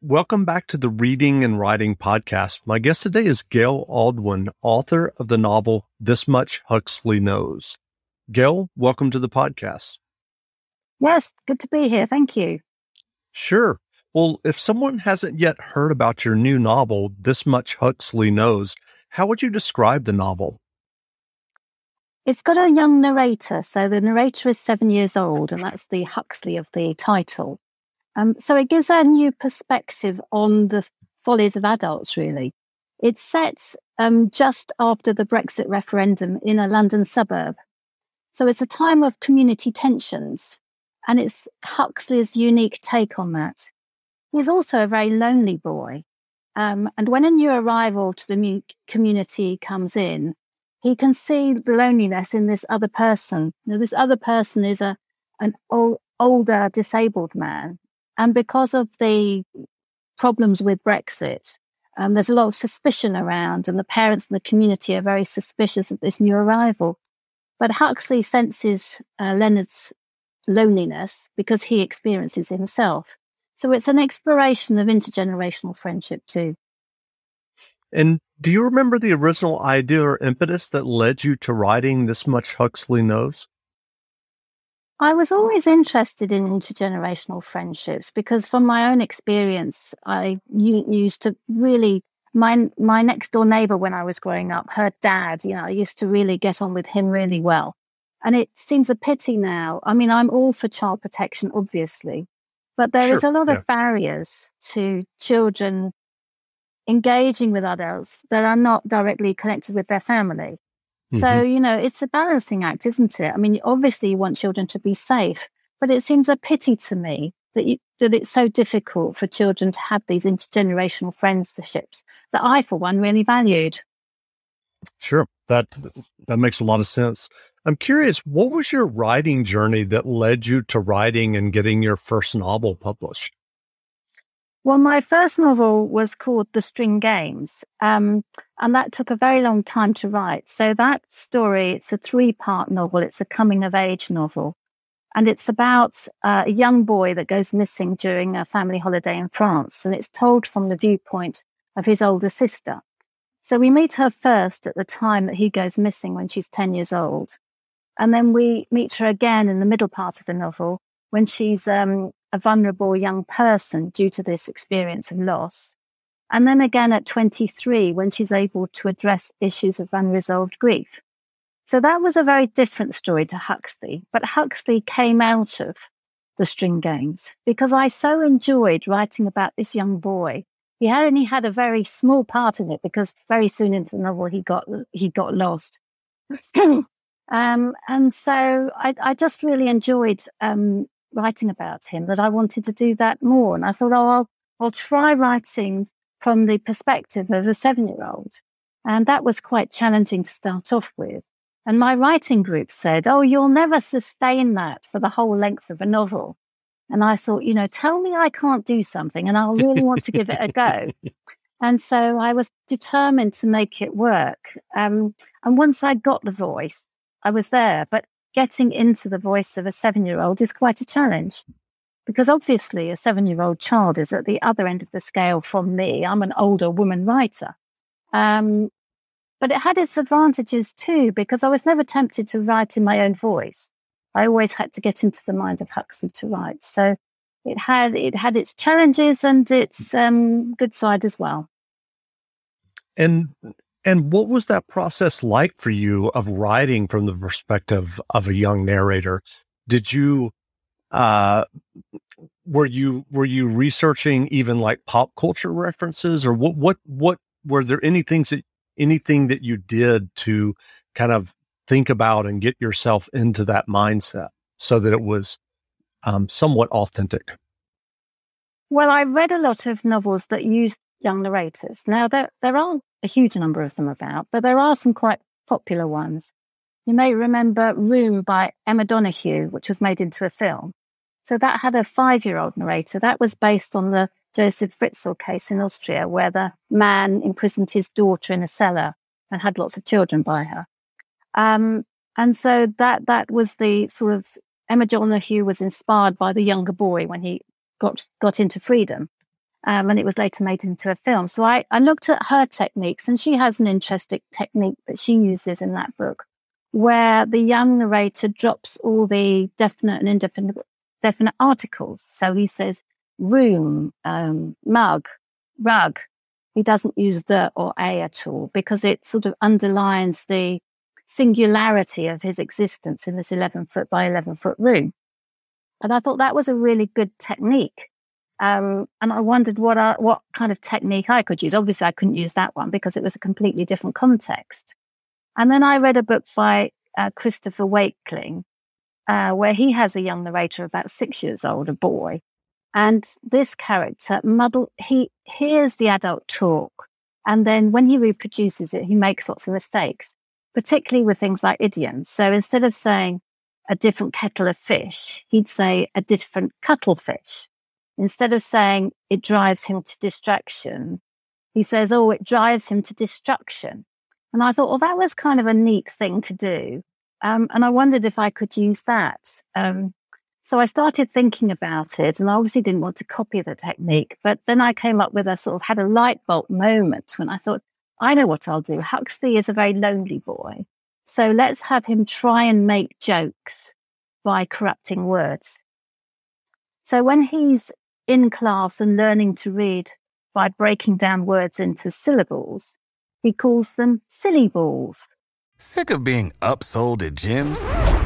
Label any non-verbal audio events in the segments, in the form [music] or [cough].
Welcome back to the Reading and Writing Podcast. My guest today is Gail Aldwin, author of the novel This Much Huxley Knows. Gail, welcome to the podcast. Yes, good to be here. Thank you. Sure. Well, if someone hasn't yet heard about your new novel, This Much Huxley Knows, how would you describe the novel? It's got a young narrator. So the narrator is seven years old, and that's the Huxley of the title. Um, so it gives a new perspective on the follies of adults, really. It's set um, just after the Brexit referendum in a London suburb. So it's a time of community tensions, and it's Huxley's unique take on that. He's also a very lonely boy. Um, and when a new arrival to the community comes in, he can see the loneliness in this other person. Now, this other person is a an old, older disabled man and because of the problems with Brexit, um, there's a lot of suspicion around, and the parents and the community are very suspicious of this new arrival. But Huxley senses uh, Leonard's loneliness because he experiences himself. So it's an exploration of intergenerational friendship too. And do you remember the original idea or impetus that led you to writing This Much Huxley Knows? I was always interested in intergenerational friendships because, from my own experience, I used to really my my next door neighbor when I was growing up, her dad, you know, I used to really get on with him really well. And it seems a pity now. I mean, I'm all for child protection, obviously, but there sure, is a lot yeah. of barriers to children engaging with adults that are not directly connected with their family. Mm-hmm. So, you know, it's a balancing act, isn't it? I mean, obviously you want children to be safe, but it seems a pity to me that you, that it's so difficult for children to have these intergenerational friendships that I, for one, really valued. Sure, that that makes a lot of sense. I'm curious, what was your writing journey that led you to writing and getting your first novel published? Well, my first novel was called The String Games, um, and that took a very long time to write. So that story, it's a three-part novel. It's a coming-of-age novel, and it's about uh, a young boy that goes missing during a family holiday in France, and it's told from the viewpoint of his older sister. So we meet her first at the time that he goes missing when she's 10 years old. And then we meet her again in the middle part of the novel when she's um, a vulnerable young person due to this experience of loss. And then again at 23, when she's able to address issues of unresolved grief. So that was a very different story to Huxley, but Huxley came out of the string games because I so enjoyed writing about this young boy. He had only had a very small part in it because very soon into the novel he got he got lost. [laughs] um, and so I, I, just really enjoyed um, writing about him that I wanted to do that more. And I thought, oh, I'll, I'll try writing from the perspective of a seven year old. And that was quite challenging to start off with. And my writing group said, Oh, you'll never sustain that for the whole length of a novel. And I thought, you know, tell me I can't do something and I'll really want to give it a go. [laughs] And so I was determined to make it work. Um, and once I got the voice, I was there. But getting into the voice of a seven year old is quite a challenge because obviously a seven year old child is at the other end of the scale from me. I'm an older woman writer. Um, but it had its advantages too, because I was never tempted to write in my own voice. I always had to get into the mind of Huxley to write. So it had, it had its challenges and its um, good side as well. And and what was that process like for you of writing from the perspective of a young narrator? Did you, uh, were you, were you researching even like pop culture references or what, what, what, were there any things that, anything that you did to kind of think about and get yourself into that mindset so that it was um, somewhat authentic? Well, I read a lot of novels that used young narrators. Now, there, there aren't a huge number of them about, but there are some quite popular ones. You may remember Room by Emma Donoghue, which was made into a film. So that had a five year old narrator. That was based on the Joseph Fritzl case in Austria, where the man imprisoned his daughter in a cellar and had lots of children by her. Um, and so that, that was the sort of Emma Donoghue was inspired by the younger boy when he got, got into freedom. Um, and it was later made into a film. So I, I looked at her techniques and she has an interesting technique that she uses in that book where the young narrator drops all the definite and indefinite definite articles. So he says room, um, mug, rug. He doesn't use the or a at all because it sort of underlines the singularity of his existence in this 11 foot by 11 foot room. And I thought that was a really good technique. Um, and I wondered what uh, what kind of technique I could use. Obviously, I couldn't use that one because it was a completely different context. And then I read a book by uh, Christopher Wakling, uh, where he has a young narrator, about six years old, a boy, and this character muddle. He hears the adult talk, and then when he reproduces it, he makes lots of mistakes, particularly with things like idioms. So instead of saying a different kettle of fish, he'd say a different cuttlefish instead of saying it drives him to distraction, he says, oh, it drives him to destruction. And I thought, well, that was kind of a neat thing to do. Um, and I wondered if I could use that. Um, so I started thinking about it and I obviously didn't want to copy the technique, but then I came up with a sort of had a light bulb moment when I thought, I know what I'll do. Huxley is a very lonely boy. So let's have him try and make jokes by corrupting words. So when he's in class and learning to read by breaking down words into syllables, he calls them silly balls. Sick of being upsold at gyms?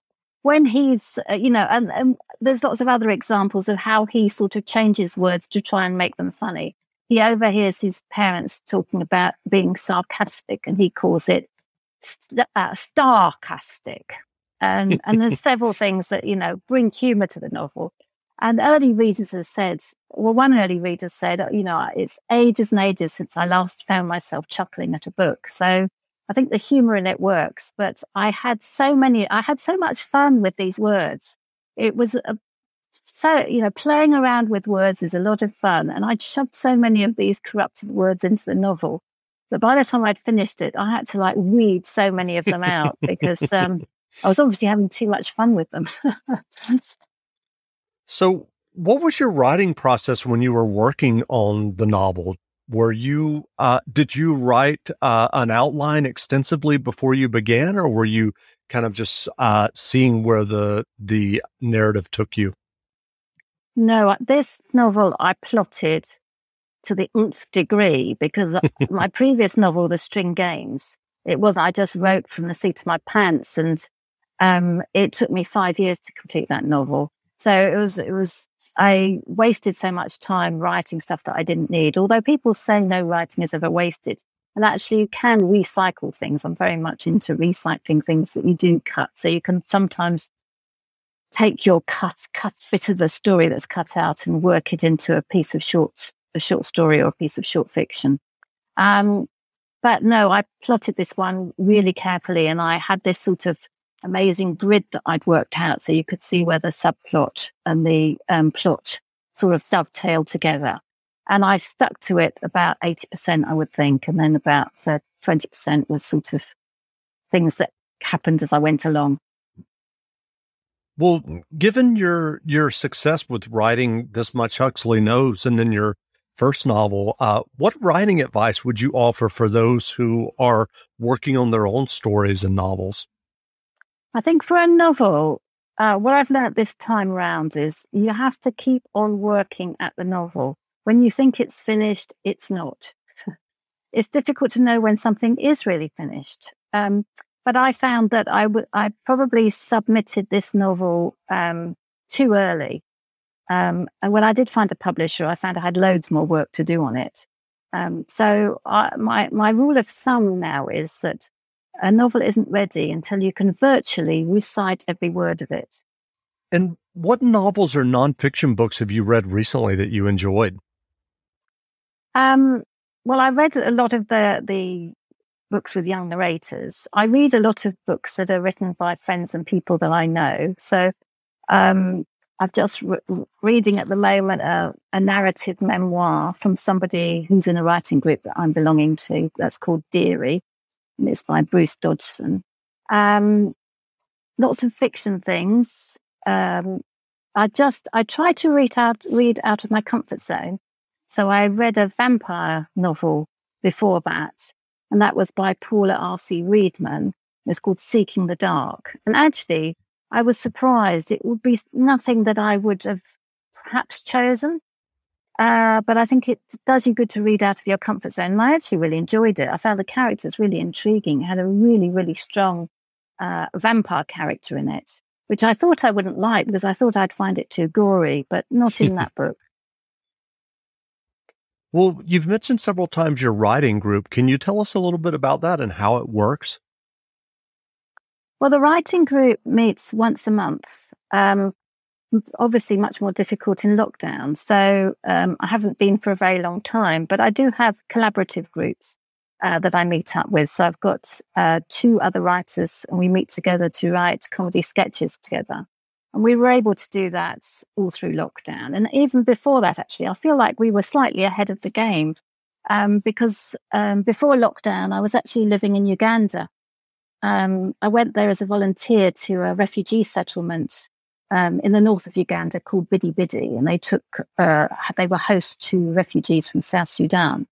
when he's, uh, you know, and, and there's lots of other examples of how he sort of changes words to try and make them funny. He overhears his parents talking about being sarcastic and he calls it st- uh, starcastic. And, and there's [laughs] several things that, you know, bring humor to the novel. And early readers have said, well, one early reader said, you know, it's ages and ages since I last found myself chuckling at a book. So I think the humor in it works, but I had so many, I had so much fun with these words. It was a, so, you know, playing around with words is a lot of fun. And I'd shoved so many of these corrupted words into the novel that by the time I'd finished it, I had to like weed so many of them out because um, I was obviously having too much fun with them. [laughs] so, what was your writing process when you were working on the novel? Were you uh, did you write uh, an outline extensively before you began or were you kind of just uh, seeing where the the narrative took you? No uh, this novel i plotted to the nth degree because uh, [laughs] my previous novel the string games it was i just wrote from the seat of my pants and um, it took me five years to complete that novel. So it was, it was, I wasted so much time writing stuff that I didn't need. Although people say no writing is ever wasted. And actually you can recycle things. I'm very much into recycling things that you do cut. So you can sometimes take your cut, cut bit of a story that's cut out and work it into a piece of short, a short story or a piece of short fiction. Um, but no, I plotted this one really carefully and I had this sort of amazing grid that I'd worked out so you could see where the subplot and the um, plot sort of dovetailed together. And I stuck to it about 80%, I would think. And then about 20% was sort of things that happened as I went along. Well, given your your success with writing this much Huxley knows, and then your first novel, uh, what writing advice would you offer for those who are working on their own stories and novels? I think for a novel, uh, what I've learned this time round is you have to keep on working at the novel. When you think it's finished, it's not. [laughs] it's difficult to know when something is really finished. Um, but I found that I, w- I probably submitted this novel um, too early. Um, and when I did find a publisher, I found I had loads more work to do on it. Um, so I, my my rule of thumb now is that a novel isn't ready until you can virtually recite every word of it. And what novels or nonfiction books have you read recently that you enjoyed? Um, well, I read a lot of the the books with young narrators. I read a lot of books that are written by friends and people that I know. So um, I've just re- reading at the moment a, a, narrative memoir from somebody who's in a writing group that I'm belonging to. That's called Deary, and it's by Bruce Dodgson. Um, lots of fiction things. Um, I just I try to read out read out of my comfort zone. So I read a vampire novel before that, and that was by Paula R.C. Readman. It's called Seeking the Dark. And actually, I was surprised. It would be nothing that I would have perhaps chosen. Uh, but I think it does you good to read out of your comfort zone. And I actually really enjoyed it. I found the characters really intriguing. It had a really, really strong uh, vampire character in it, which I thought I wouldn't like because I thought I'd find it too gory, but not in that [laughs] book. Well, you've mentioned several times your writing group. Can you tell us a little bit about that and how it works? Well, the writing group meets once a month. Um, obviously much more difficult in lockdown. So um, I haven't been for a very long time, but I do have collaborative groups uh, that I meet up with. So I've got uh, two other writers and we meet together to write comedy sketches together. And we were able to do that all through lockdown. And even before that, actually, I feel like we were slightly ahead of the game um, because um, before lockdown, I was actually living in Uganda. Um, I went there as a volunteer to a refugee settlement um, in the north of Uganda called Bidi Bidi, and they took uh, they were host to refugees from South Sudan.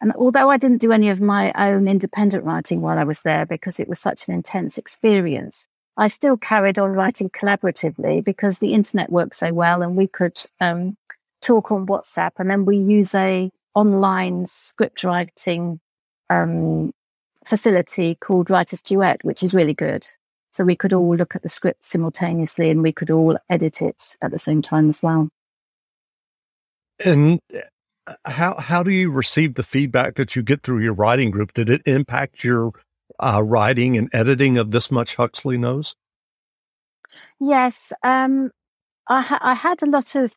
And although I didn't do any of my own independent writing while I was there because it was such an intense experience, I still carried on writing collaboratively because the internet works so well and we could um, talk on WhatsApp and then we use a online script writing um, facility called Writers Duet, which is really good. So we could all look at the script simultaneously and we could all edit it at the same time as well. And uh, how how do you receive the feedback that you get through your writing group? Did it impact your uh, writing and editing of this much Huxley knows? Yes, um, I, ha- I had a lot of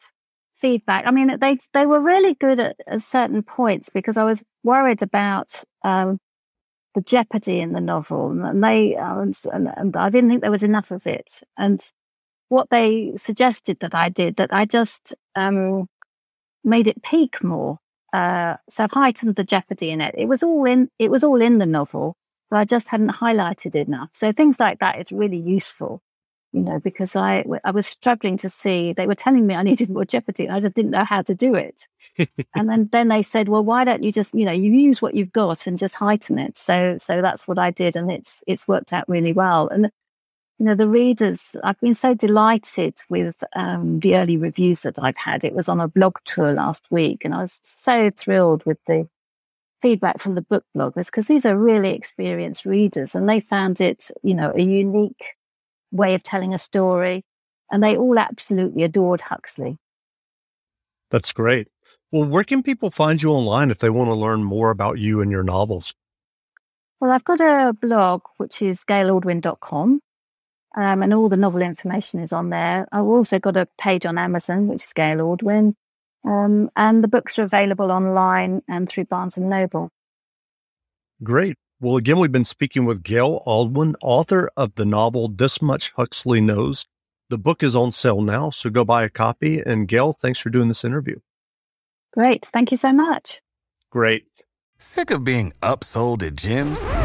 feedback. I mean, they they were really good at, at certain points because I was worried about um, the jeopardy in the novel, and they uh, and, and, I didn't think there was enough of it. And what they suggested that I did, that I just um, made it peak more, uh, so I've heightened the jeopardy in it. It was all in. It was all in the novel, but I just hadn't highlighted enough. So things like that is really useful, you know, because I, I was struggling to see, they were telling me I needed more jeopardy and I just didn't know how to do it. [laughs] and then, then they said, well, why don't you just, you know, you use what you've got and just heighten it. So, so that's what I did. And it's, it's worked out really well. And, you know, the readers, I've been so delighted with um, the early reviews that I've had. It was on a blog tour last week and I was so thrilled with the, feedback from the book bloggers because these are really experienced readers and they found it, you know, a unique way of telling a story. And they all absolutely adored Huxley. That's great. Well, where can people find you online if they want to learn more about you and your novels? Well, I've got a blog, which is gailaldwin.com, um, and all the novel information is on there. I've also got a page on Amazon, which is Gail Aldwin. Um, and the books are available online and through Barnes and Noble. Great. Well, again, we've been speaking with Gail Aldwin, author of the novel This Much Huxley Knows. The book is on sale now, so go buy a copy. And Gail, thanks for doing this interview. Great. Thank you so much. Great. Sick of being upsold at gyms?